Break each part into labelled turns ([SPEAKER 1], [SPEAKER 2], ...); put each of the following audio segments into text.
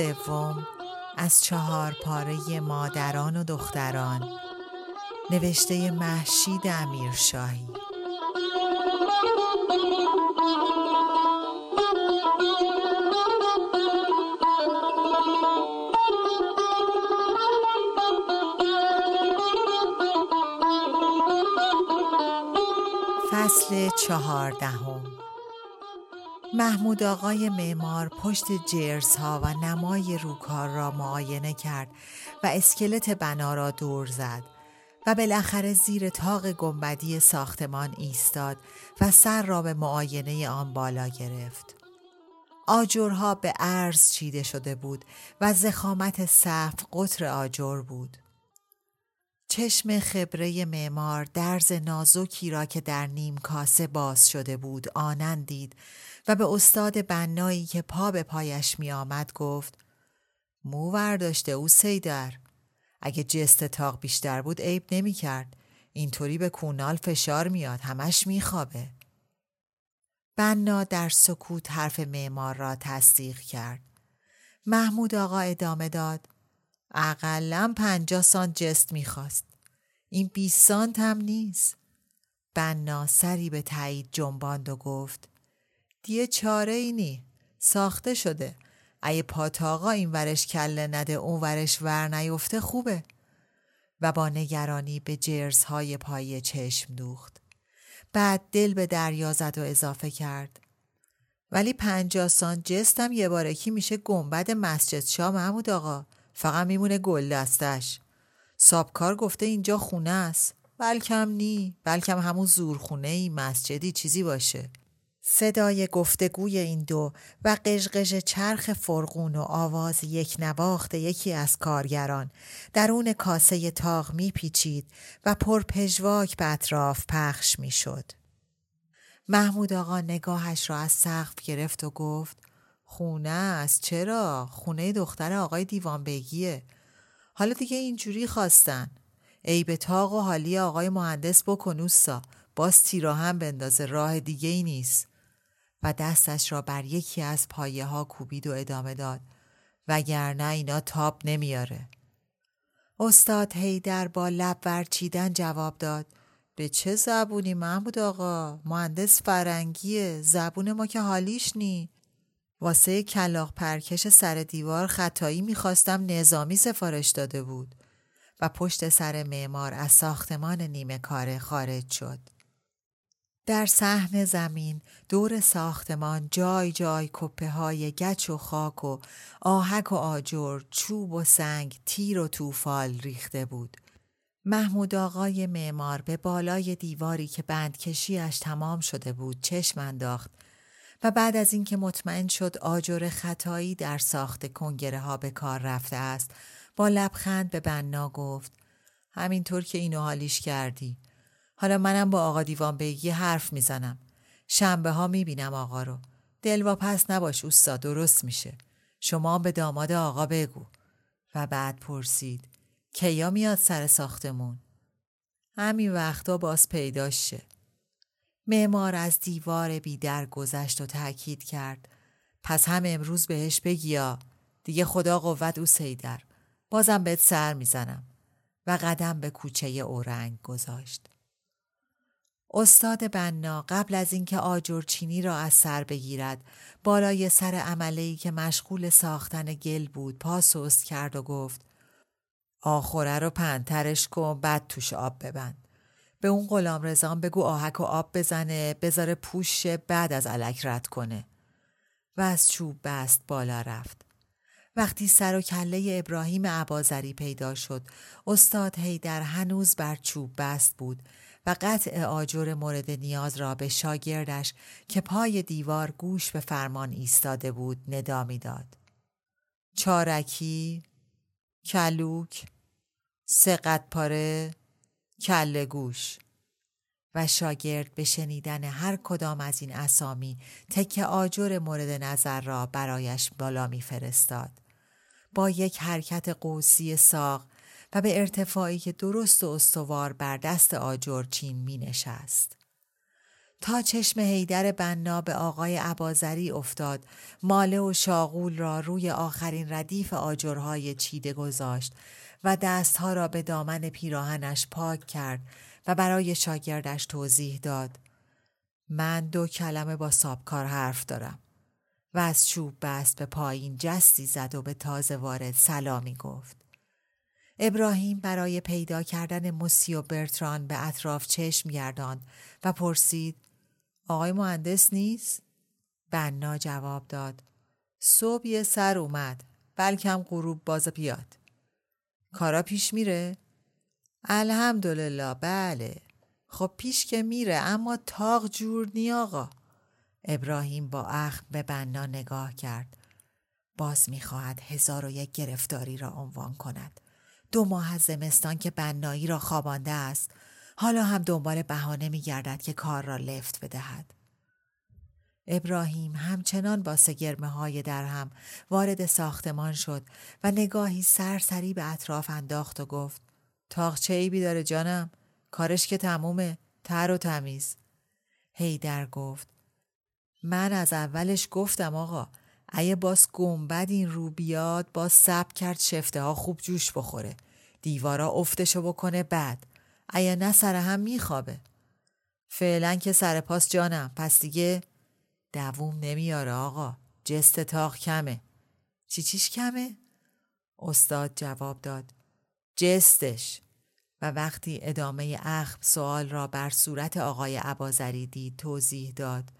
[SPEAKER 1] سوم از چهار پاره مادران و دختران. نوشته محشید امیرشاهی. فصل چهاردهم. محمود آقای معمار پشت جرس ها و نمای روکار را معاینه کرد و اسکلت بنا را دور زد و بالاخره زیر تاق گنبدی ساختمان ایستاد و سر را به معاینه آن بالا گرفت. آجرها به عرض چیده شده بود و زخامت سقف قطر آجر بود. چشم خبره معمار درز نازکی را که در نیم کاسه باز شده بود آنند دید و به استاد بنایی که پا به پایش می آمد گفت مو ورداشته او سیدر اگه جست تاق بیشتر بود عیب نمی کرد. اینطوری به کونال فشار میاد همش میخوابه. بنا در سکوت حرف معمار را تصدیق کرد. محمود آقا ادامه داد. اقلا پنجاه سانت جست می‌خواست. این بیست سانت هم نیست. بنا سری به تایید جنباند و گفت دیه چاره اینی ساخته شده. اگه پاتاقا این ورش کله نده اون ورش ور نیفته خوبه. و با نگرانی به جرزهای پای چشم دوخت. بعد دل به دریا زد و اضافه کرد. ولی پنجاه سان جستم یه بارکی میشه گنبد مسجد شاه محمود آقا. فقط میمونه گل دستش. سابکار گفته اینجا خونه است. بلکم نی. بلکم همون زورخونه ای مسجدی چیزی باشه. صدای گفتگوی این دو و قشقش چرخ فرقون و آواز یک نواخت یکی از کارگران درون کاسه تاغ میپیچید و پرپژواک به اطراف پخش می‌شد. محمود آقا نگاهش را از سقف گرفت و گفت خونه است چرا؟ خونه دختر آقای دیوان بگیه. حالا دیگه اینجوری خواستن. ای به تاق و حالی آقای مهندس بکنوسا باز تیرا هم بندازه راه دیگه ای نیست. و دستش را بر یکی از پایه ها کوبید و ادامه داد. وگرنه اینا تاب نمیاره. استاد هیدر با لب ورچیدن جواب داد. به چه زبونی محمود آقا؟ مهندس فرنگیه. زبون ما که حالیش نی. واسه کلاق پرکش سر دیوار خطایی می‌خواستم نظامی سفارش داده بود و پشت سر معمار از ساختمان نیمه کاره خارج شد. در صحن زمین دور ساختمان جای جای کپه های گچ و خاک و آهک و آجر چوب و سنگ تیر و توفال ریخته بود. محمود آقای معمار به بالای دیواری که بندکشیش تمام شده بود چشم انداخت و بعد از اینکه مطمئن شد آجر خطایی در ساخت کنگره ها به کار رفته است با لبخند به بنا گفت همینطور که اینو حالیش کردی. حالا منم با آقا دیوان بگی حرف می‌زنم. شنبه ها می‌بینم آقا رو. پس نباش اوستا درست میشه. شما به داماد آقا بگو. و بعد پرسید. کیا میاد سر ساختمون؟ همین وقتا باز پیداش شه. معمار از دیوار بیدر گذشت و تاکید کرد. پس هم امروز بهش بگیا. دیگه خدا قوت او سیدر. بازم بهت سر می‌زنم. و قدم به کوچه اورنگ گذاشت. استاد بنا قبل از اینکه آجرچینی را از سر بگیرد بالای سر عمله که مشغول ساختن گل بود پا سست کرد و گفت آخوره رو پنترش کن بعد توش آب ببند. به اون غلام رزان بگو آهک و آب بزنه بذاره پوش بعد از علک رد کنه. و از چوب بست بالا رفت. وقتی سر و کله ابراهیم عبازری پیدا شد استاد هیدر هنوز بر چوب بست بود. و قطع آجر مورد نیاز را به شاگردش که پای دیوار گوش به فرمان ایستاده بود ندا داد. چارکی کلوک سقط پاره کله گوش و شاگرد به شنیدن هر کدام از این اسامی تک آجر مورد نظر را برایش بالا میفرستاد با یک حرکت قوسی ساق و به ارتفاعی که درست و استوار بر دست آجر چین می نشست. تا چشم هیدر بنا به آقای عبازری افتاد ماله و شاغول را روی آخرین ردیف آجرهای چیده گذاشت و دستها را به دامن پیراهنش پاک کرد و برای شاگردش توضیح داد من دو کلمه با سابکار حرف دارم و از چوب بست به پایین جستی زد و به تازه وارد سلامی گفت ابراهیم برای پیدا کردن موسی و برتران به اطراف چشم گرداند و پرسید آقای مهندس نیست؟ بنا جواب داد صبح یه سر اومد بلکم غروب باز بیاد. کارا پیش میره؟ الحمدلله بله. خب پیش که میره اما تاق جور نی آقا. ابراهیم با اخم به بنا نگاه کرد. باز می‌خواهد هزار و یک گرفتاری را عنوان کند. دو ماه از زمستان که بنایی را خوابانده است حالا هم دنبال بهانه میگردد که کار را لفت بدهد. ابراهیم همچنان با سگرمه های در هم وارد ساختمان شد و نگاهی سرسری به اطراف انداخت و گفت تاقچه ای بیداره جانم؟ کارش که تمومه تر و تمیز. هیدر گفت من از اولش گفتم آقا اگه باز گنبد این رو بیاد باز سب کرد شفته ها خوب جوش بخوره. دیوارا افتشو بکنه بعد. اگه نه سر هم میخوابه. فعلا که سر پاس جانم. پس دیگه دووم نمیاره آقا. جست تاق کمه. چی چیش کمه؟ استاد جواب داد. جستش. و وقتی ادامه اخم سوال را بر صورت آقای عبازری دید توضیح داد.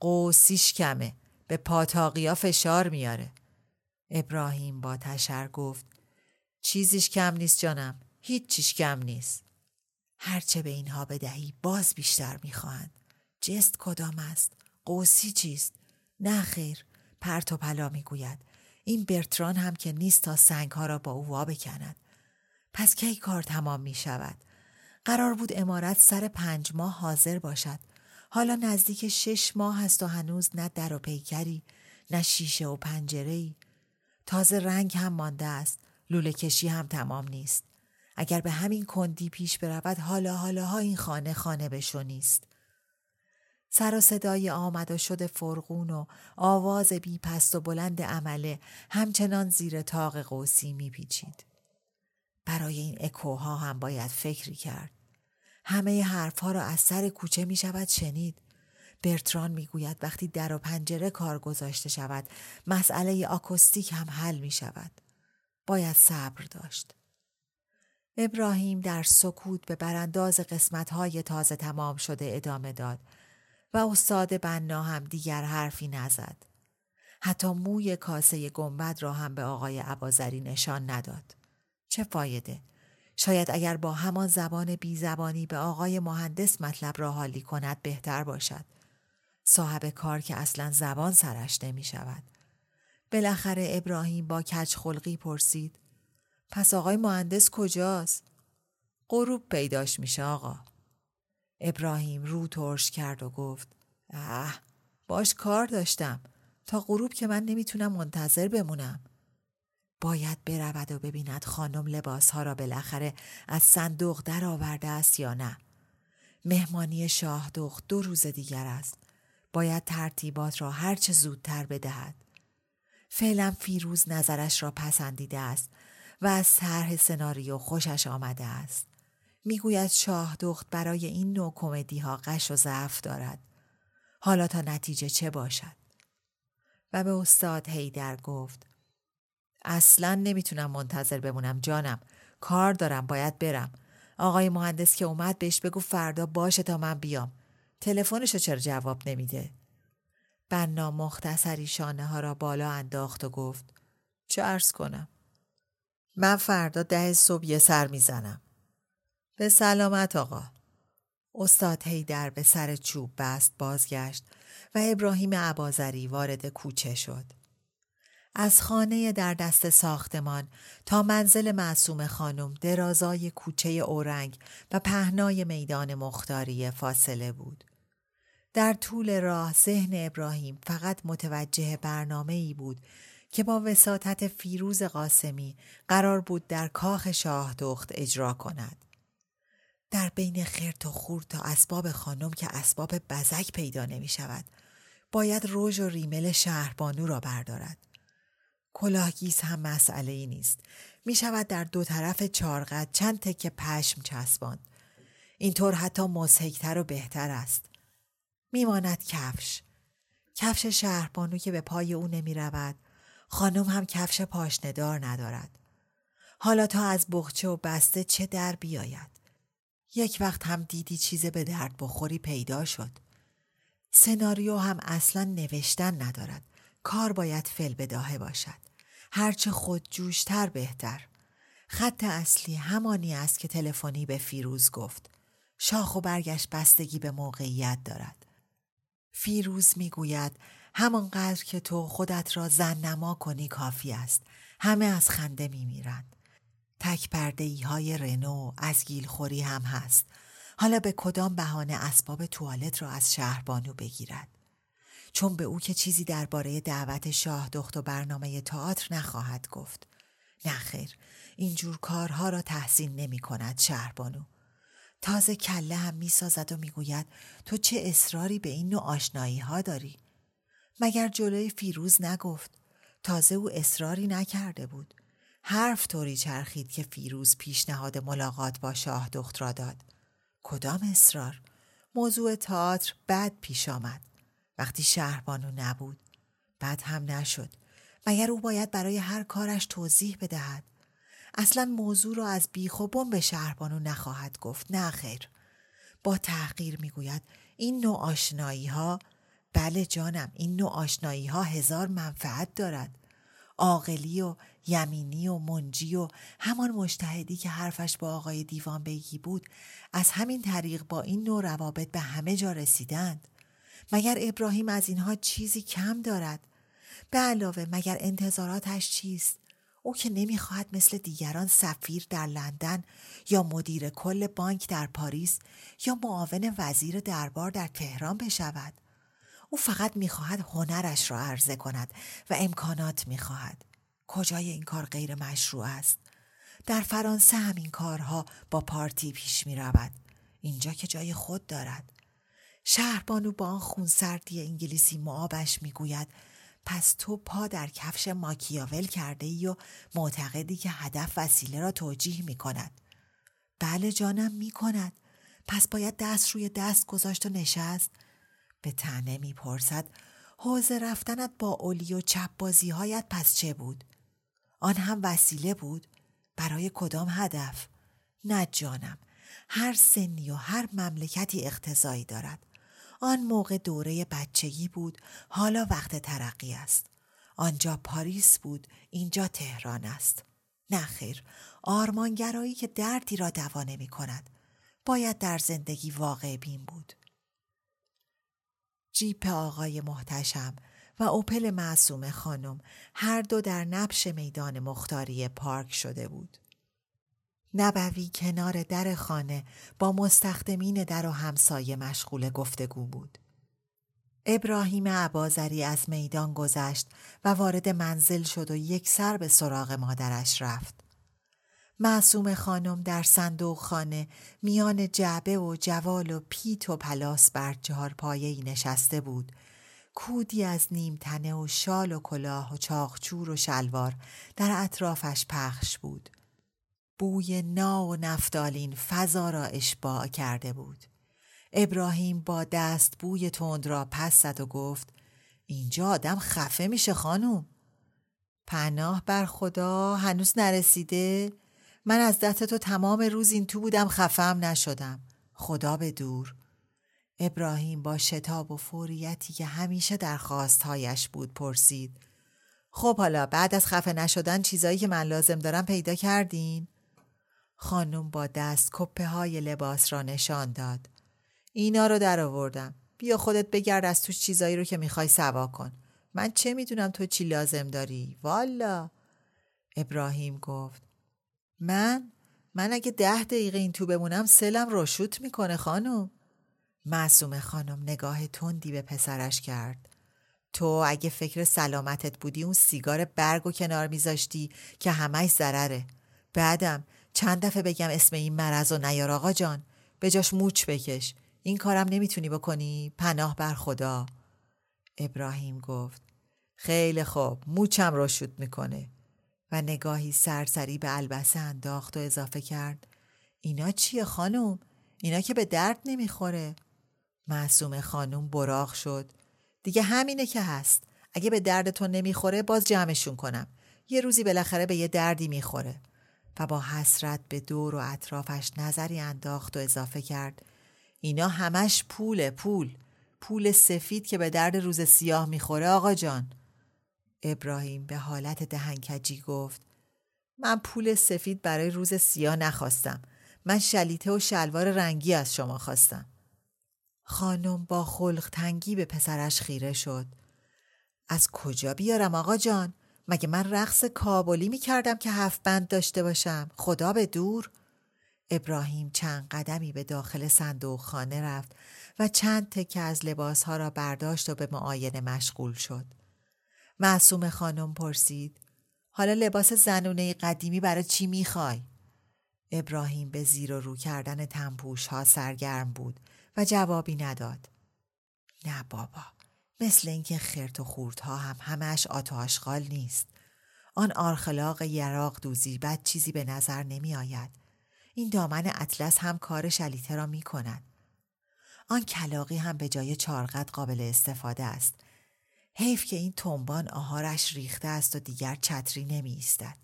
[SPEAKER 1] قوسیش کمه. به پاتاقیا فشار میاره. ابراهیم با تشر گفت چیزیش کم نیست جانم هیچ چیش کم نیست. هرچه به اینها بدهی باز بیشتر می‌خواهند. جست کدام است؟ قوسی چیست؟ نه خیر پرت و پلا می‌گوید. این برتران هم که نیست تا سنگ ها را با او وا بکند. پس کی کار تمام می شود قرار بود امارت سر پنج ماه حاضر باشد. حالا نزدیک شش ماه هست و هنوز نه در و پیکری نه شیشه و پنجره ای. تازه رنگ هم مانده است لوله کشی هم تمام نیست اگر به همین کندی پیش برود حالا حالا ها این خانه خانه بشو نیست سر و صدای آمد و فرغون و آواز بی پست و بلند عمله همچنان زیر تاق قوسی میپیچید. برای این اکوها هم باید فکری کرد. همه حرفها را از سر کوچه می شود شنید. برتران می‌گوید وقتی در و پنجره کار گذاشته شود مسئله آکوستیک هم حل می شود. باید صبر داشت. ابراهیم در سکوت به برانداز قسمتهای تازه تمام شده ادامه داد و استاد بنا هم دیگر حرفی نزد. حتی موی کاسه گنبد را هم به آقای عبازری نشان نداد. چه فایده؟ شاید اگر با همان زبان بی زبانی به آقای مهندس مطلب را حالی کند بهتر باشد. صاحب کار که اصلا زبان سرش نمی شود. بالاخره ابراهیم با کچ خلقی پرسید پس آقای مهندس کجاست؟ غروب پیداش میشه آقا. ابراهیم رو ترش کرد و گفت اه باش کار داشتم تا غروب که من نمی‌تونم منتظر بمونم باید برود و ببیند خانم لباسها را بالاخره از صندوق در آورده است یا نه مهمانی شاه دخت دو روز دیگر است باید ترتیبات را هرچه زودتر بدهد فعلا فیروز نظرش را پسندیده است و از طرح سناریو خوشش آمده است می‌گوید شاه دخت برای این نوع کمدی ها قش و ضعف دارد. حالا تا نتیجه چه باشد؟ و به استاد هیدر گفت اصلا نمی‌تونم منتظر بمونم جانم. کار دارم باید برم. آقای مهندس که اومد بهش بگو فردا باشه تا من بیام. تلفنشو چرا جواب نمیده؟ بنا مختصری شانه ها را بالا انداخت و گفت چه ارز کنم؟ من فردا ده صبح یه سر می‌زنم. به سلامت آقا. استاد هیدر به سر چوب بست بازگشت و ابراهیم عبازری وارد کوچه شد. از خانه در دست ساختمان تا منزل معصوم خانم درازای کوچه اورنگ و پهنای میدان مختاری فاصله بود. در طول راه ذهن ابراهیم فقط متوجه برنامه ای بود که با وساطت فیروز قاسمی قرار بود در کاخ شاه دخت اجرا کند. در بین خرت و خورد تا اسباب خانم که اسباب بزک پیدا نمی شود. باید روژ و ریمل شهربانو را بردارد. کلاهگیز هم مسئله ای نیست. می شود در دو طرف چارقد چند تکه پشم چسباند. اینطور حتی مزهکتر و بهتر است. میماند کفش. کفش شهربانو که به پای او نمی رود. خانم هم کفش پاشندار ندارد. حالا تا از بخچه و بسته چه در بیاید. یک وقت هم دیدی چیز به درد بخوری پیدا شد. سناریو هم اصلا نوشتن ندارد. کار باید فل بداهه باشد. هرچه خود جوشتر بهتر. خط اصلی همانی است که تلفنی به فیروز گفت. شاخ و برگش بستگی به موقعیت دارد. فیروز می‌گوید همانقدر که تو خودت را زن نما کنی کافی است. همه از خنده میمیرند. تک پرده های رنو از گیلخوری هم هست. حالا به کدام بهانه اسباب توالت را از شهربانو بگیرد. چون به او که چیزی درباره دعوت شاه دخت و برنامه تئاتر نخواهد گفت. نخیر اینجور کارها را تحسین نمی کند شهربانو. تازه کله هم می سازد و می گوید تو چه اصراری به این نوع آشنایی ها داری؟ مگر جلوی فیروز نگفت؟ تازه او اصراری نکرده بود. حرف طوری چرخید که فیروز پیشنهاد ملاقات با شاه دخت را داد. کدام اصرار؟ موضوع تئاتر بد پیش آمد. وقتی شهربانو نبود. بد هم نشد. مگر او باید برای هر کارش توضیح بدهد؟ اصلا موضوع را از بیخ و به شهربانو نخواهد گفت. نه خیر. با تحقیر می‌گوید این نوع آشنایی ها بله جانم این نوع آشنایی ها هزار منفعت دارد. عاقلی و یمینی و منجی و همان مشتهدی که حرفش با آقای دیوان بیگی بود از همین طریق با این نوع روابط به همه جا رسیدند. مگر ابراهیم از اینها چیزی کم دارد؟ به علاوه مگر انتظاراتش چیست؟ او که نمی‌خواهد مثل دیگران سفیر در لندن یا مدیر کل بانک در پاریس یا معاون وزیر دربار در تهران بشود. او فقط می‌خواهد هنرش را عرضه کند و امکانات می‌خواهد. کجای این کار غیر مشروع است؟ در فرانسه همین کارها با پارتی پیش می رود. اینجا که جای خود دارد. شهربانو با آن خونسردی انگلیسی معابش می‌گوید پس تو پا در کفش ماکیاول کرده ای و معتقدی که هدف وسیله را توجیه می کند. بله جانم می کند. پس باید دست روی دست گذاشت و نشست. به تنه می پرسد حوزه رفتنت با اولی و چپ بازی هایت پس چه بود؟ آن هم وسیله بود؟ برای کدام هدف؟ نه جانم. هر سنی و هر مملکتی اقتضایی دارد. آن موقع دوره بچگی بود. حالا وقت ترقی است. آنجا پاریس بود اینجا تهران است. نخیر آرمانگرایی که دردی را دوا نمی کند. باید در زندگی واقع بین بود. جیپ آقای محتشم و اوپل معصوم خانم هر دو در نبش میدان مختاری پارک شده بود. نبوی کنار در خانه با مستخدمین در و همسایه مشغول گفتگو بود. ابراهیم عبازری از میدان گذشت و وارد منزل شد و یک سر به سراغ مادرش رفت. معصوم خانم در صندوق خانه میان جعبه و جوال و پیت و پلاس بر چهار پایه نشسته بود. کودی از نیم تنه و شال و کلاه و چاخچور و شلوار در اطرافش پخش بود. بوی نا و نفتالین فضا را اشباع کرده بود. ابراهیم با دست بوی تند را پس زد و گفت اینجا آدم خفه میشه خانوم. پناه بر خدا هنوز نرسیده من از دست تو تمام روز این تو بودم خفم نشدم خدا به دور ابراهیم با شتاب و فوریتی که همیشه در خواستهایش بود پرسید خب حالا بعد از خفه نشدن چیزایی که من لازم دارم پیدا کردین؟ خانم با دست کپه های لباس را نشان داد. اینا رو در آوردم. بیا خودت بگرد از توش چیزایی رو که می‌خوای سوا کن. من چه می‌دونم تو چی لازم داری؟ والا. ابراهیم گفت. من؟ من اگه ده دقیقه این تو بمونم سلم روشوت می‌کنه خانم. معصوم خانم نگاه تندی به پسرش کرد. تو اگه فکر سلامتت بودی اون سیگار برگ و کنار میذاشتی که همش ضرره. بعدم چند دفعه بگم اسم این مرض و نیار آقا جان. به جاش موچ بکش. این کارم نمی‌تونی بکنی. پناه بر خدا. ابراهیم گفت خیلی خوب موچم رو شد می‌کنه. و نگاهی سرسری به البسه انداخت و اضافه کرد اینا چیه خانم؟ اینا که به درد نمی‌خوره. معصوم خانم براغ شد. دیگه همینه که هست. اگه به دردتون نمی‌خوره باز جمعشون کنم. یه روزی بالاخره به یه دردی می‌خوره. و با حسرت به دور و اطرافش نظری انداخت و اضافه کرد. اینا همش پول پول. پول سفید که به درد روز سیاه می‌خوره آقا جان. ابراهیم به حالت دهنکجی گفت. من پول سفید برای روز سیاه نخواستم. من شلیته و شلوار رنگی از شما خواستم. خانم با خلق تنگی به پسرش خیره شد. از کجا بیارم آقا جان؟ مگه من رقص کابلی می کردم که هفت بند داشته باشم خدا به دور ابراهیم چند قدمی به داخل صندوق خانه رفت و چند تکه از لباسها را برداشت و به معاینه مشغول شد معصوم خانم پرسید حالا لباس زنونه قدیمی برای چی می‌خوای؟ ابراهیم به زیر و رو کردن تنپوش ها سرگرم بود و جوابی نداد. نه بابا مثل اینکه خرت و خوردها هم همش آت و آشغال نیست. آن آرخلاق یراق دوزی بد چیزی به نظر نمی آید. این دامن اطلس هم کار شلیته را می کند. آن کلاقی هم به جای چارقد قابل استفاده است. حیف که این تنبان آهارش ریخته است و دیگر چتری نمی ایستد.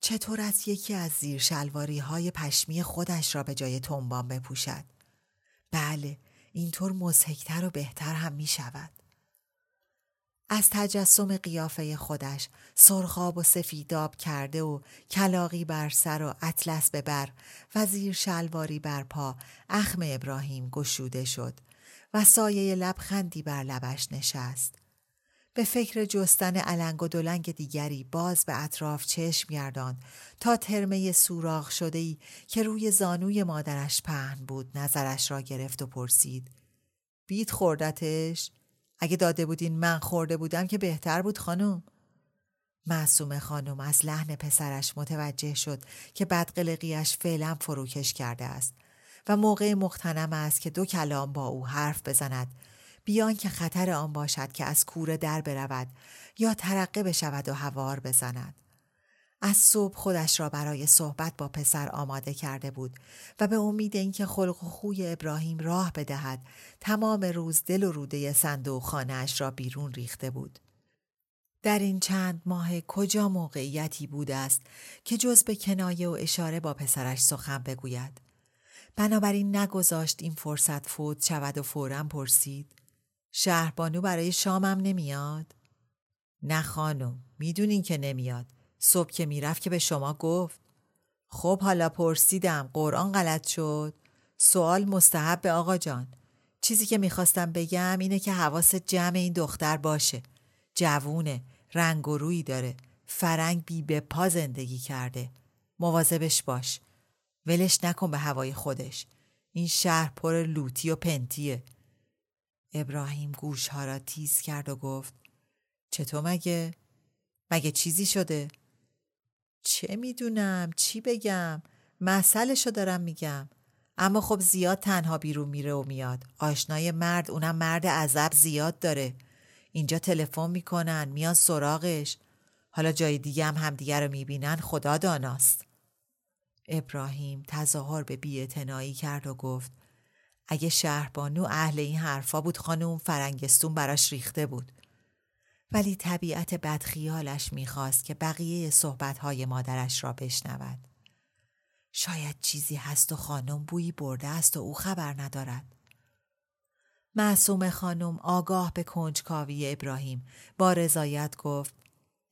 [SPEAKER 1] چطور از یکی از زیر شلواری های پشمی خودش را به جای تنبان بپوشد؟ بله اینطور مزهکتر و بهتر هم می شود. از تجسم قیافه خودش سرخاب و سفیداب کرده و کلاقی بر سر و اطلس به بر و زیر شلواری بر پا اخم ابراهیم گشوده شد و سایه لبخندی بر لبش نشست. به فکر جستن علنگ و دلنگ دیگری باز به اطراف چشم گرداند تا ترمه سوراخ شده ای که روی زانوی مادرش پهن بود نظرش را گرفت و پرسید بیت خوردتش؟ اگه داده بودین من خورده بودم که بهتر بود خانم معصوم خانم از لحن پسرش متوجه شد که بدقلقیش فعلا فروکش کرده است و موقع مختنم است که دو کلام با او حرف بزند بیان که خطر آن باشد که از کوره در برود یا ترقه بشود و هوار بزند. از صبح خودش را برای صحبت با پسر آماده کرده بود و به امید اینکه خلق و خوی ابراهیم راه بدهد تمام روز دل و روده صندوق خانهاش را بیرون ریخته بود. در این چند ماه کجا موقعیتی بوده است که جز به کنایه و اشاره با پسرش سخن بگوید. بنابراین نگذاشت این فرصت فوت شود و فورا پرسید شهربانو برای شامم نمیاد؟ نه خانم می‌دونین که نمیاد. صبح که می‌رفت که به شما گفت. خب حالا پرسیدم قرآن غلط شد؟ سوال مستحب به آقا جان. چیزی که می‌خواستم بگم اینه که حواس جمع این دختر باشه. جوونه رنگ و روی داره. فرنگ بی به پا زندگی کرده. مواظبش باش. ولش نکن به هوای خودش. این شهر پر لوتی و پنتیه. ابراهیم گوشها را تیز کرد و گفت چطور مگه؟ مگه چیزی شده؟ چه می‌دونم؟ چی بگم؟ مسئلشو دارم میگم. اما خب زیاد تنها بیرون میره و میاد. آشنای مرد اونم مرد عذب زیاد داره. اینجا تلفن می‌کنن میان سراغش. حالا جای دیگه هم همدیگه رو می‌بینن خدا داناست. ابراهیم تظاهر به بیاعتنایی کرد و گفت اگه شهربانو اهل این حرفا بود خانم فرنگستون براش ریخته بود ولی طبیعت بدخیالش می‌خواست که بقیه صحبتهای مادرش را بشنود. شاید چیزی هست و خانم بویی برده است و او خبر ندارد. معصوم خانم آگاه به کنجکاوی ابراهیم با رضایت گفت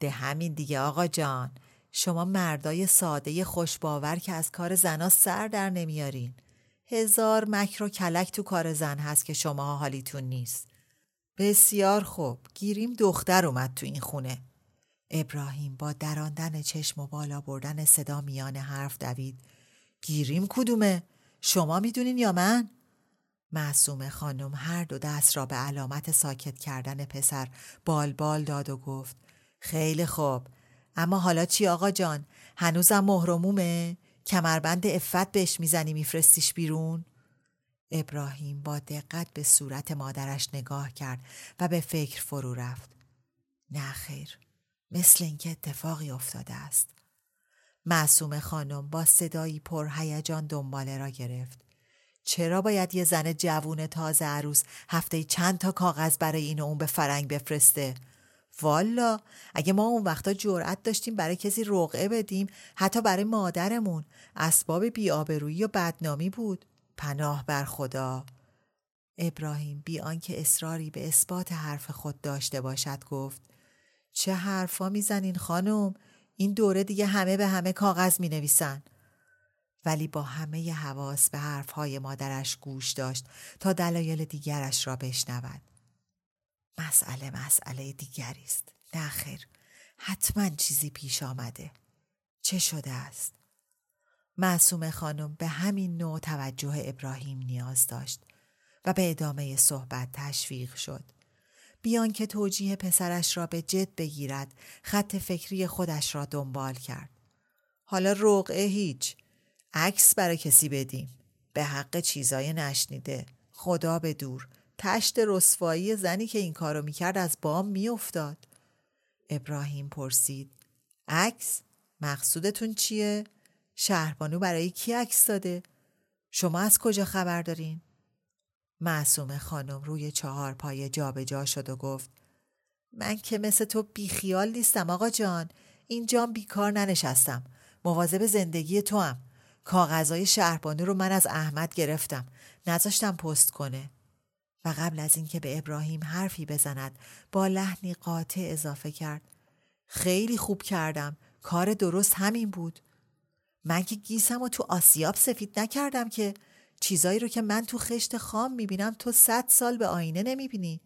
[SPEAKER 1] ده همین دیگه آقا جان شما مردای ساده خوشباور که از کار زنا سر در نمیارین هزار مکر و کلک تو کار زن هست که شما حالیتون نیست. بسیار خوب. گیریم دختر اومد تو این خونه. ابراهیم با دراندن چشم و بالا بردن صدا میان حرف دوید. گیریم کدومه؟ شما می‌دونین یا من؟ معصوم خانم هر دو دست را به علامت ساکت کردن پسر بال بال داد و گفت خیلی خوب. اما حالا چی آقا جان؟ هنوزم مهرمومه؟ کمربند افت بهش می‌زنی میفرستیش بیرون؟ ابراهیم با دقت به صورت مادرش نگاه کرد و به فکر فرو رفت. نه خیر مثل اینکه اتفاقی افتاده است. معصوم خانم با صدایی پرهیجان دنباله را گرفت. چرا باید یه زن جوون تازه عروس هفته چند تا کاغذ برای این و اون به فرنگ بفرسته؟ والا اگه ما اون وقتا جرأت داشتیم برای کسی رقعه بدیم حتی برای مادرمون اسباب بیآبرویی و بدنامی بود پناه بر خدا ابراهیم بی آنکه اصراری به اثبات حرف خود داشته باشد گفت چه حرفا می‌زنین خانم این دوره دیگه همه به همه کاغذ می نویسن. ولی با همه حواس به حرفهای مادرش گوش داشت تا دلایل دیگرش را بشنود. مسئله مسئله دیگری است. نه خیر. حتما چیزی پیش آمده. چه شده است؟ معصوم خانم به همین نوع توجه ابراهیم نیاز داشت و به ادامه صحبت تشویق شد. بیان که توجیه پسرش را به جد بگیرد خط فکری خودش را دنبال کرد. حالا رقعه هیچ عکس برای کسی بدیم به حق چیزای نشنیده خدا به دور تشت رسوایی زنی که این کارو می‌کرد از بام میافتاد. ابراهیم پرسید عکس مقصودتون چیه؟ شهربانو برای کی عکس داده؟ شما از کجا خبر دارین؟ معصوم خانم روی چهار پای جابجا جا شد و گفت من که مثل تو بیخیال نیستم آقا جان. اینجام بیکار ننشستم. مواظب زندگی تو هم کاغذهای شهربانو رو من از احمد گرفتم. نذاشتم پست کنه. و قبل از اینکه به ابراهیم حرفی بزند با لحنی قاطع اضافه کرد. خیلی خوب کردم. کار درست همین بود. من که گیسم و تو آسیاب سفید نکردم که. چیزایی رو که من تو خشت خام می‌بینم تو صد سال به آینه نمی‌بینی.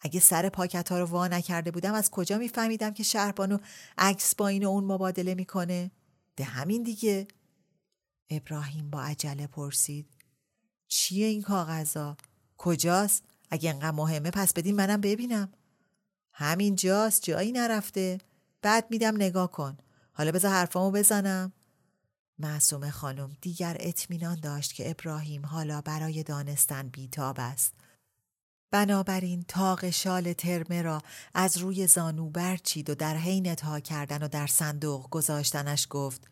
[SPEAKER 1] اگه سر پاکت ها رو وا نکرده بودم از کجا میفهمیدم که شهربانو عکس با این و اون مبادله می‌کنه؟ ده همین دیگه. ابراهیم با عجله پرسید. چیه این کاغذا؟ کجاست؟ اگه انقدر مهمه پس بدین منم ببینم. همین جاست جایی نرفته. بعد میدم نگاه کن. حالا بذار حرفامو بزنم. معصوم خانم دیگر اطمینان داشت که ابراهیم حالا برای دانستن بیتاب است. بنابراین تاق شال ترمه را از روی زانو برچید و در حین تا کردن و در صندوق گذاشتنش گفت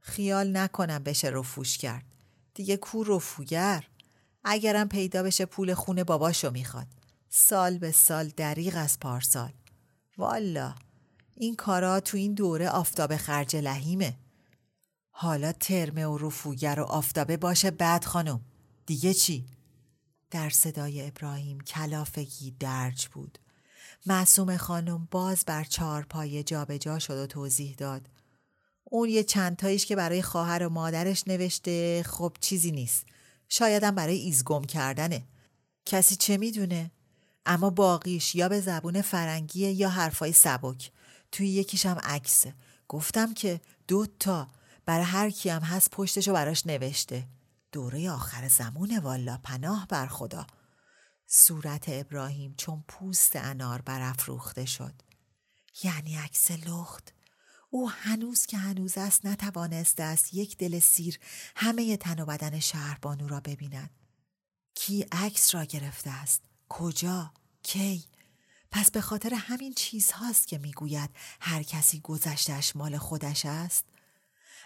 [SPEAKER 1] خیال نکنم بشه رفوش کرد. دیگه کو رفوگر؟ اگرم پیدا بشه پول خونه باباشو می‌خواد. سال به سال دریغ از پارسال. والا این کارا تو این دوره آفتاب خرج لحیمه. حالا ترمه و رفوگر و آفتابه باشه بعد خانم. دیگه چی؟ در صدای ابراهیم کلافگی درج بود. معصوم خانم باز بر چهار پایه جابجا شد و توضیح داد. اون یه چند تاییش که برای خواهر و مادرش نوشته خب چیزی نیست. شایدم برای ایزگم کردنه. کسی چه می‌دونه؟ اما باقیش یا به زبون فرنگیه یا حرفای سبک. توی یکیشم عکسه گفتم که دو تا. برای هر کی هم هست پشتشو براش نوشته. دوره آخر زمونه والا. پناه بر خدا. صورت ابراهیم چون پوست انار برافروخته شد. یعنی عکس لخت. او هنوز که هنوز است نتوانسته است یک دل سیر همه تن و بدن شهربانو را ببیند. کی عکس را گرفته است؟ کجا؟ کی؟ پس به خاطر همین چیزهاست که می‌گوید هر کسی گذشتش مال خودش است؟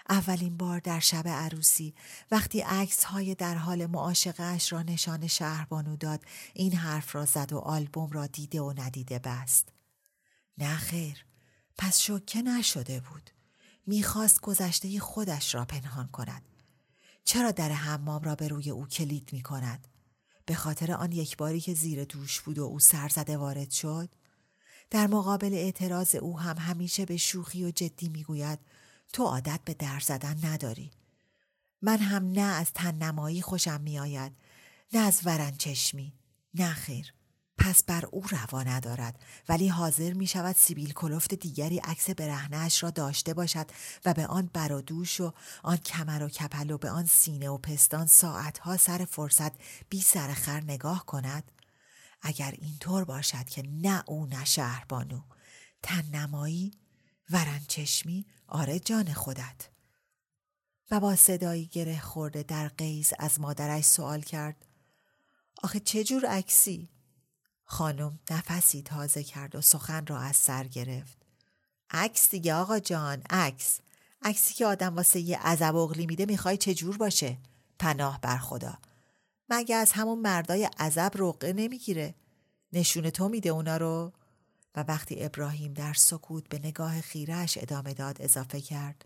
[SPEAKER 1] اولین بار در شب عروسی وقتی عکس های در حال معاشقه را نشان شهربانو داد این حرف را زد و آلبوم را دیده و ندیده بست. نه خیر. پس شکه نشده بود می‌خواست گذشته خودش را پنهان کند چرا در حمام را به روی او کلید می کند؟ به خاطر آن یک باری که زیر دوش بود و او سرزده وارد شد؟ در مقابل اعتراض او هم همیشه به شوخی و جدی می‌گوید تو عادت به در زدن نداری. من هم نه از تننمایی خوشم میآید نه از ورنچشمی نه خیر پس بر او روا ندارد ولی حاضر می شود سیبیل کلفت دیگری عکس برهنهاش را داشته باشد و به آن بر و آن کمر و کپل و به آن سینه و پستان ساعتها سر فرصت بی سر خر نگاه کند؟ اگر اینطور باشد که نه او نه شهربانو تن نمایی ورنچشمی آره جان خودت. و با صدایی گره خورده در قیز از مادرش سوال کرد آخه چه جور عکسی؟ خانم نفسی تازه کرد و سخن را از سر گرفت. عکس دیگه آقا جان عکس. عکسی که آدم واسه یه عذب اغلی میده می‌خوای چه جور باشه؟ پناه بر خدا. مگه از همون مردای عذب رقه نمی‌گیره؟ نشون تو میده اونا رو. و وقتی ابراهیم در سکوت به نگاه خیرش ادامه داد اضافه کرد.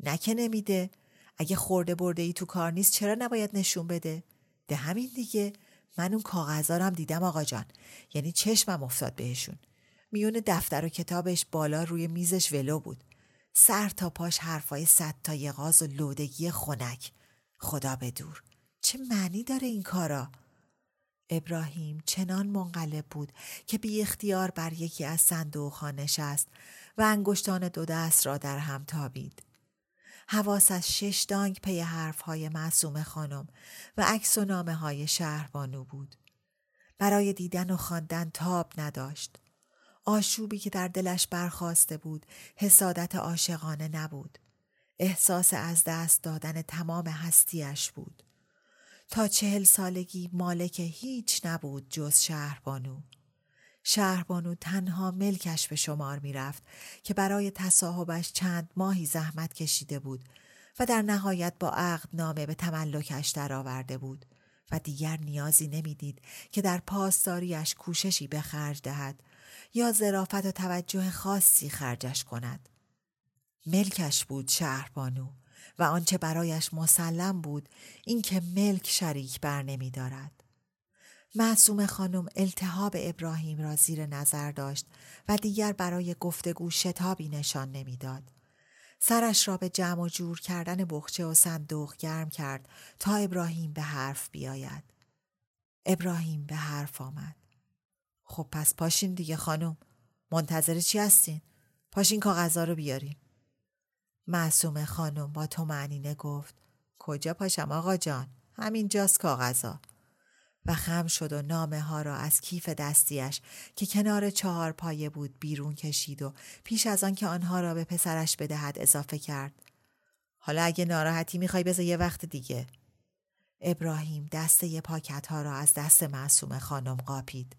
[SPEAKER 1] نه که نمیده. اگه خورده برده ای تو کار نیست چرا نباید نشون بده؟ ده همین دیگه. من اون کاغذا هم دیدم آقا جان. یعنی چشمم افتاد بهشون. میون دفتر و کتابش بالا روی میزش ولو بود. سر تا پاش حرفای صد تا یغاز و لودگی خنک. خدا به دور. چه معنی داره این کارا؟ ابراهیم چنان منقلب بود که بی اختیار بر یکی از صندوق نشست و انگشتان دو دست را در هم تابید. حواس از شش دانگ پی حرف های معصوم خانم و عکس و نامه های شهربانو بود. برای دیدن و خواندن تاب نداشت. آشوبی که در دلش برخواسته بود حسادت عاشقانه نبود. احساس از دست دادن تمام هستیش بود. تا چهل سالگی مالک هیچ نبود جز شهربانو. شهربانو تنها ملکش به شمار می رفت که برای تصاحبش چند ماهی زحمت کشیده بود و در نهایت با عقد نامه به تملکش درآورده بود و دیگر نیازی نمی‌دید که در پاسداریش کوششی به خرج دهد یا ظرافت و توجه خاصی خرجش کند. ملکش بود شهربانو و آنچه برایش مسلم بود اینکه ملک شریک بر نمی دارد. معصوم خانم التهاب ابراهیم را زیر نظر داشت و دیگر برای گفتگو شتابی نشان نمی‌داد. سرش را به جمع و جور کردن بخچه و صندوق گرم کرد تا ابراهیم به حرف بیاید. ابراهیم به حرف آمد. خب پس پاشین دیگه خانم. منتظر چی هستین؟ پاشین کاغذا رو بیارین. معصوم خانم با تو معنینه گفت کجا پاشم آقا جان؟ همین جاست کاغذا. و خم شد و نامه ها را از کیف دستیش که کنار چهار پایه بود بیرون کشید و پیش از آن که آنها را به پسرش بدهد اضافه کرد. حالا اگه ناراحتی می‌خوای بذار یه وقت دیگه. ابراهیم دسته پاکت ها را از دست معصوم خانم قاپید.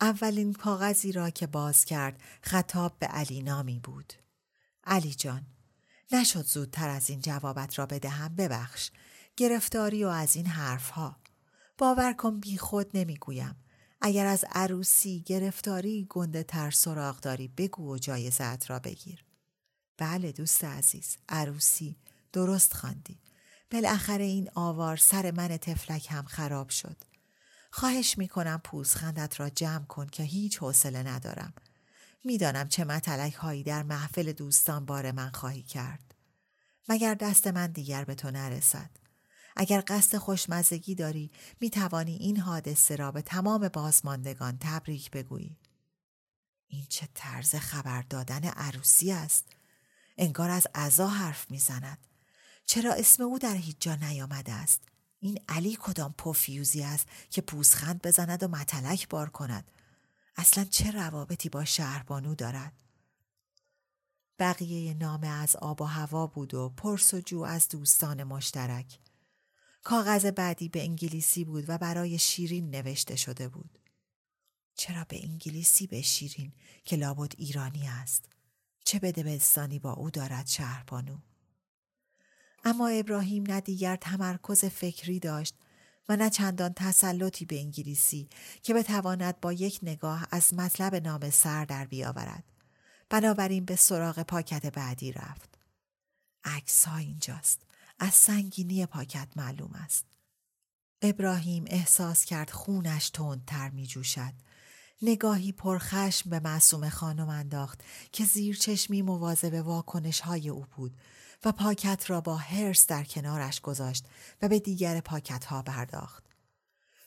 [SPEAKER 1] اولین کاغذی را که باز کرد خطاب به علی نامی بود. علی جان نشد زودتر از این جوابت را بدهم ببخش گرفتاری و از این حرف ها باور کن بی خود نمی‌گویم. اگر از عروسی گرفتاری گنده تر سراغ داری بگو و جایزت را بگیر. بله دوست عزیز عروسی درست خواندی. بالاخره این آوار سر من تفلک هم خراب شد. خواهش می‌کنم پوزخندت را جمع کن که هیچ حوصله ندارم. می‌دانم چه متلک هایی در محفل دوستان بار من خواهی کرد. مگر دست من دیگر به تو نرسد. اگر قصد خوشمزگی داری می توانی این حادثه را به تمام بازماندگان تبریک بگویی. این چه طرز خبر دادن عروسی است. انگار از عزا حرف می‌زند. چرا اسم او در هیچ جا نیامده است؟ این علی کدام پوفیوزی است که پوزخند بزند و متلک بار کند اصلا چه روابطی با شهربانو دارد؟ بقیه نامه از آب و هوا بود و پرس و جو از دوستان مشترک. کاغذ بعدی به انگلیسی بود و برای شیرین نوشته شده بود. چرا به انگلیسی به شیرین که لابد ایرانی است؟ چه بدبستانی با او دارد شهربانو؟ اما ابراهیم نه دیگر تمرکز فکری داشت و نه چندان تسلطی به انگلیسی که بتواند با یک نگاه از مطلب نام سر در بیاورد. بنابراین به سراغ پاکت بعدی رفت. عکس ها اینجاست. از سنگینی پاکت معلوم است. ابراهیم احساس کرد خونش تندتر می جوشد. نگاهی پرخشم به معصوم خانم انداخت که زیر چشمی مواظب واکنش های او بود و پاکت را با هرس در کنارش گذاشت و به دیگر پاکت ها پرداخت.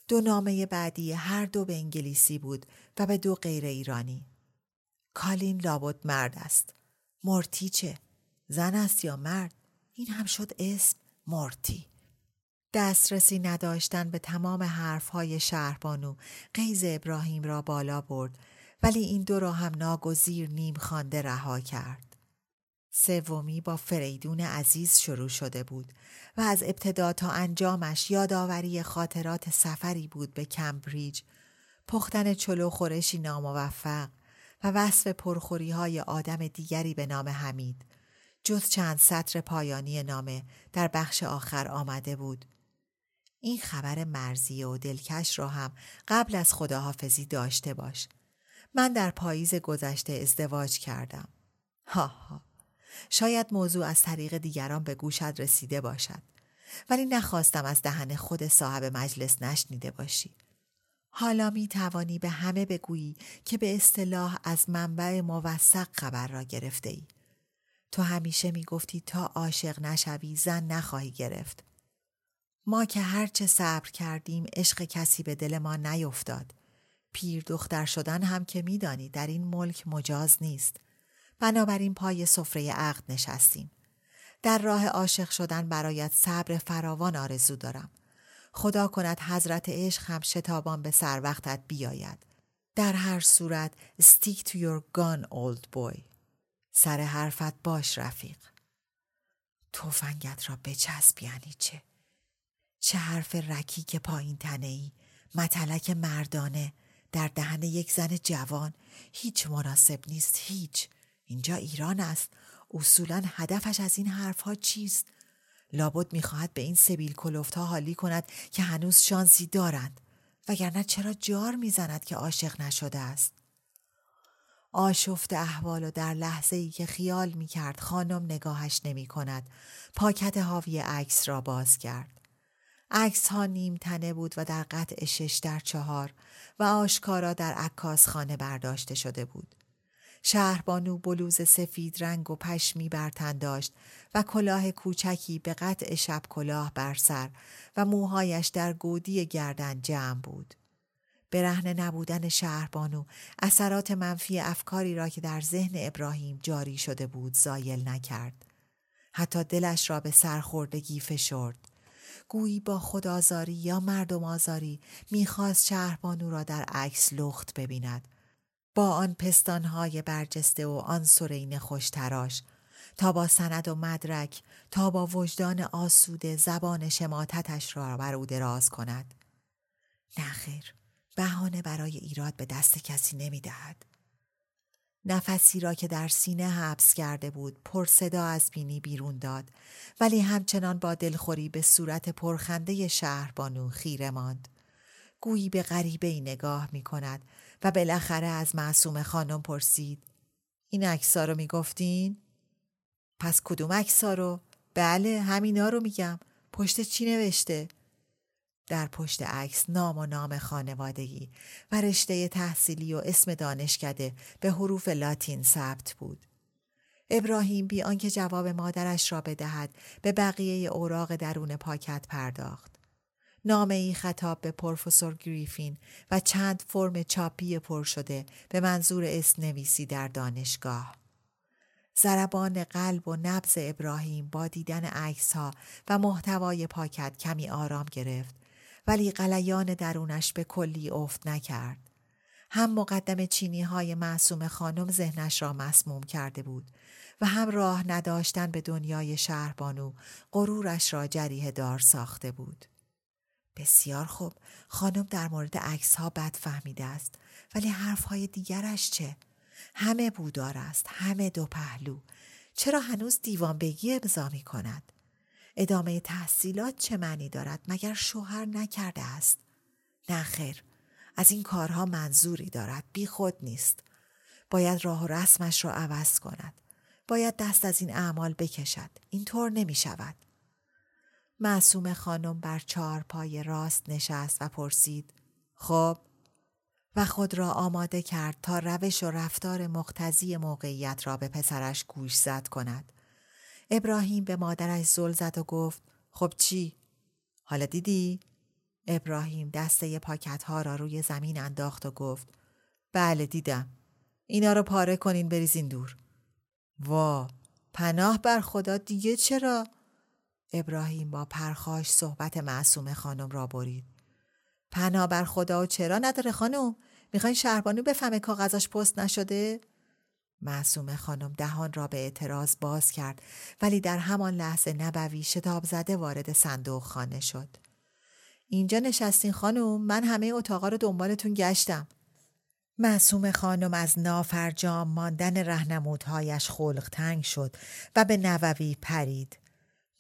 [SPEAKER 1] دو نامه بعدی هر دو به انگلیسی بود و به دو غیر ایرانی. کالین لابد مرد است. مورتی چه؟ زن است یا مرد؟ این هم شد اسم مورتی. دسترسی نداشتن به تمام حرفهای شهربانو قیز ابراهیم را بالا برد ولی این دو را هم ناگزیر نیم خوانده رها کرد. سومی با فریدون عزیز شروع شده بود و از ابتدا تا انجامش یادآوری خاطرات سفری بود به کمبریج، پختن چلو خورشی ناموفق و وصف پرخوری های آدم دیگری به نام حمید. جز چند سطر پایانی نامه در بخش آخر آمده بود. این خبر مرزی و دلکش را هم قبل از خداحافظی داشته باش. من در پاییز گذشته ازدواج کردم. ها ها. شاید موضوع از طریق دیگران به گوشت رسیده باشد. ولی نخواستم از دهن خود صاحب مجلس نشنیده باشی. حالا می توانی به همه بگویی که به اصطلاح از منبع موثق خبر را گرفته ای. تو همیشه می گفتی تا عاشق نشوی زن نخواهی گرفت. ما که هرچه صبر کردیم عشق کسی به دل ما نیفتاد. پیر دختر شدن هم که میدانی در این ملک مجاز نیست. بنابراین پای سفره عقد نشستیم. در راه عاشق شدن برایت صبر فراوان آرزو دارم. خدا کند حضرت عشق هم شتابان به سر وقتت بیاید. در هر صورت stick to your gun old boy. سر حرفت باش رفیق. توفنگت را بچسب یعنی چه؟ چه حرف رکی که پایین تنه ای متلک مردانه در دهن یک زن جوان. هیچ مناسب نیست هیچ. اینجا ایران است. اصولا هدفش از این حرفها چیست؟ لابد می‌خواهد به این سبیل کلوفت ها حالی کند که هنوز شانسی دارند. وگرنه چرا جار می‌زند که عاشق نشده است؟ آشفت احوال و در لحظه ای که خیال می کرد خانم نگاهش نمی کند پاکت حاوی عکس را باز کرد عکس ها نیم تنه بود و در قطع شش در چهار و آشکارا در عکاس خانه برداشته شده بود. شهربانو بلوز سفید رنگ و پشمی بر تن داشت و کلاه کوچکی به قطع شب کلاه بر سر و موهایش در گودی گردن جمع بود. برهنه نبودن شهربانو اثرات منفی افکاری را که در ذهن ابراهیم جاری شده بود زایل نکرد. حتی دلش را به سرخوردگی فشرد. گویی با خدازاری یا مردم آزاری می‌خواست شهربانو را در عکس لخت ببیند با آن پستانهای برجسته و آن سرین خوشتراش تا با سند و مدرک تا با وجدان آسوده زبان شماتتش را بر او دراز کند نخیر بهانه برای ایراد به دست کسی نمی‌دهد نفسی را که در سینه حبس کرده بود پر صدا از بینی بیرون داد ولی همچنان با دلخوری به صورت پرخنده شهربانو خیره ماند گویی به غریبه ای نگاه می کند و بالاخره از معصوم خانم پرسید این اکسا رو می گفتین؟ پس کدوم اکسا رو؟ بله همینا رو میگم پشت چی نوشته؟ در پشت عکس نام و نام خانوادگی و رشته تحصیلی و اسم دانشکده به حروف لاتین ثبت بود. ابراهیم بی آنکه جواب مادرش را بدهد به بقیه اوراق درون پاکت پرداخت. نامه ای خطاب به پروفسور گریفین و چند فرم چاپی پر شده به منظور اسم نویسی در دانشگاه. زربان قلب و نبز ابراهیم با دیدن عکس ها و محتوای پاکت کمی آرام گرفت ولی قلیان درونش به کلی افت نکرد. هم مقدم چینی های معصوم خانم ذهنش را مسموم کرده بود و هم راه نداشتن به دنیای شهربانو غرورش را جریه دار ساخته بود. بسیار خوب خانم در مورد عکس ها بد فهمیده است ولی حرف های دیگرش چه؟ همه بودار است همه دو پهلو چرا هنوز دیوان بگی امضا می کند؟ ادامه تحصیلات چه معنی دارد مگر شوهر نکرده است؟ نه خیر از این کارها منظوری دارد بی خود نیست. باید راه و رسمش را عوض کند. باید دست از این اعمال بکشد. اینطور نمی شود. معصوم خانم بر چهار پای راست نشست و پرسید خب؟ و خود را آماده کرد تا روش و رفتار مقتضی موقعیت را به پسرش گوش زد کند. ابراهیم به مادرش زل زد و گفت خب چی؟ حالا دیدی؟ ابراهیم دسته پاکت ها را روی زمین انداخت و گفت بله دیدم. اینا رو پاره کنین بریزین دور. وا پناه بر خدا دیگه چرا؟ ابراهیم با پرخاش صحبت معصوم خانم را برید. پناه بر خدا و چرا نداره خانم؟ می‌خواین شهربانو بفهمه کاغذاش پست نشده؟ معصوم خانم دهان را به اعتراض باز کرد ولی در همان لحظه نبوی شتاب زده وارد صندوق خانه شد. اینجا نشستین خانم من همه اتاقا رو دنبالتون گشتم. معصوم خانم از نافرجام ماندن رهنمودهایش خلق تنگ شد و به نووی پرید.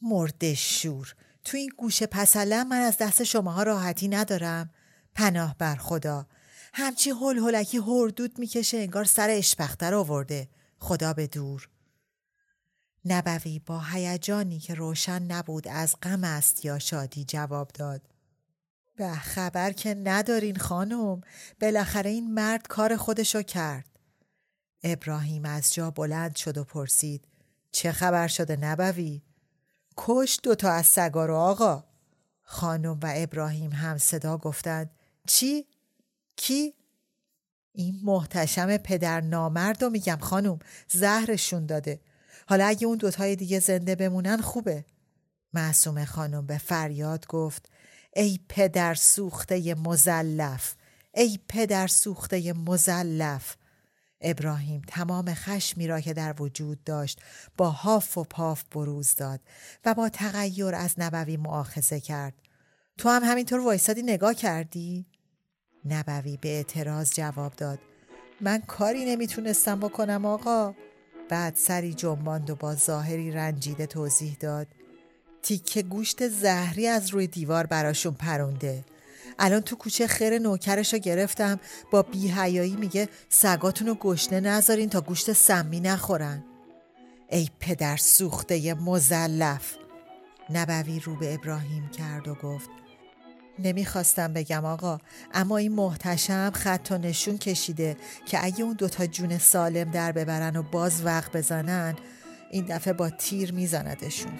[SPEAKER 1] مرد شور تو این گوشه پسلم من از دست شماها راحتی ندارم پناه بر خدا همچی هل هلکی هردود می‌کشه انگار سر اشپختر آورده. خدا به دور. نبوی با هیجانی که روشن نبود از غم است یا شادی جواب داد. به خبر که ندارین خانم. بالاخره این مرد کار خودشو کرد. ابراهیم از جا بلند شد و پرسید چه خبر شده نبوی؟ کش دوتا از سگا رو آقا. خانم و ابراهیم هم صدا گفتند چی؟ کی؟ این محتشم پدر نامرد و میگم خانم زهرشون داده حالا اگه اون دوتای دیگه زنده بمونن خوبه معصوم خانم به فریاد گفت ای پدر سوخته مزلف ای پدر سوخته مزلف ابراهیم تمام خشمی را که در وجود داشت با هاف و پاف بروز داد و با تغییر از نبوی معاخزه کرد تو هم همینطور وایسادی نگاه کردی؟ نبوی به اعتراض جواب داد. من کاری نمی‌تونستم بکنم آقا. بعد سری جنباند و با ظاهری رنجیده توضیح داد. تیکه گوشت زهری از روی دیوار براشون پرونده. الان تو کوچه خیر نوکرش رو گرفتم. با بیهیایی میگه سگاتون رو گشنه نذارین تا گوشت سمی نخورن. ای پدر سوخته مزلف. نبوی رو به ابراهیم کرد و گفت نمی‌خواستم بگم آقا اما این محتشم خط و نشون کشیده که اگه اون دوتا جون سالم در ببرن و باز وقت بزنن این دفعه با تیر میزندشون.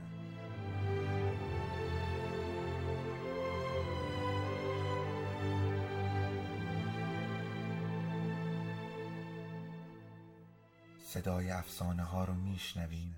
[SPEAKER 2] افسانه ها رو میشنویم.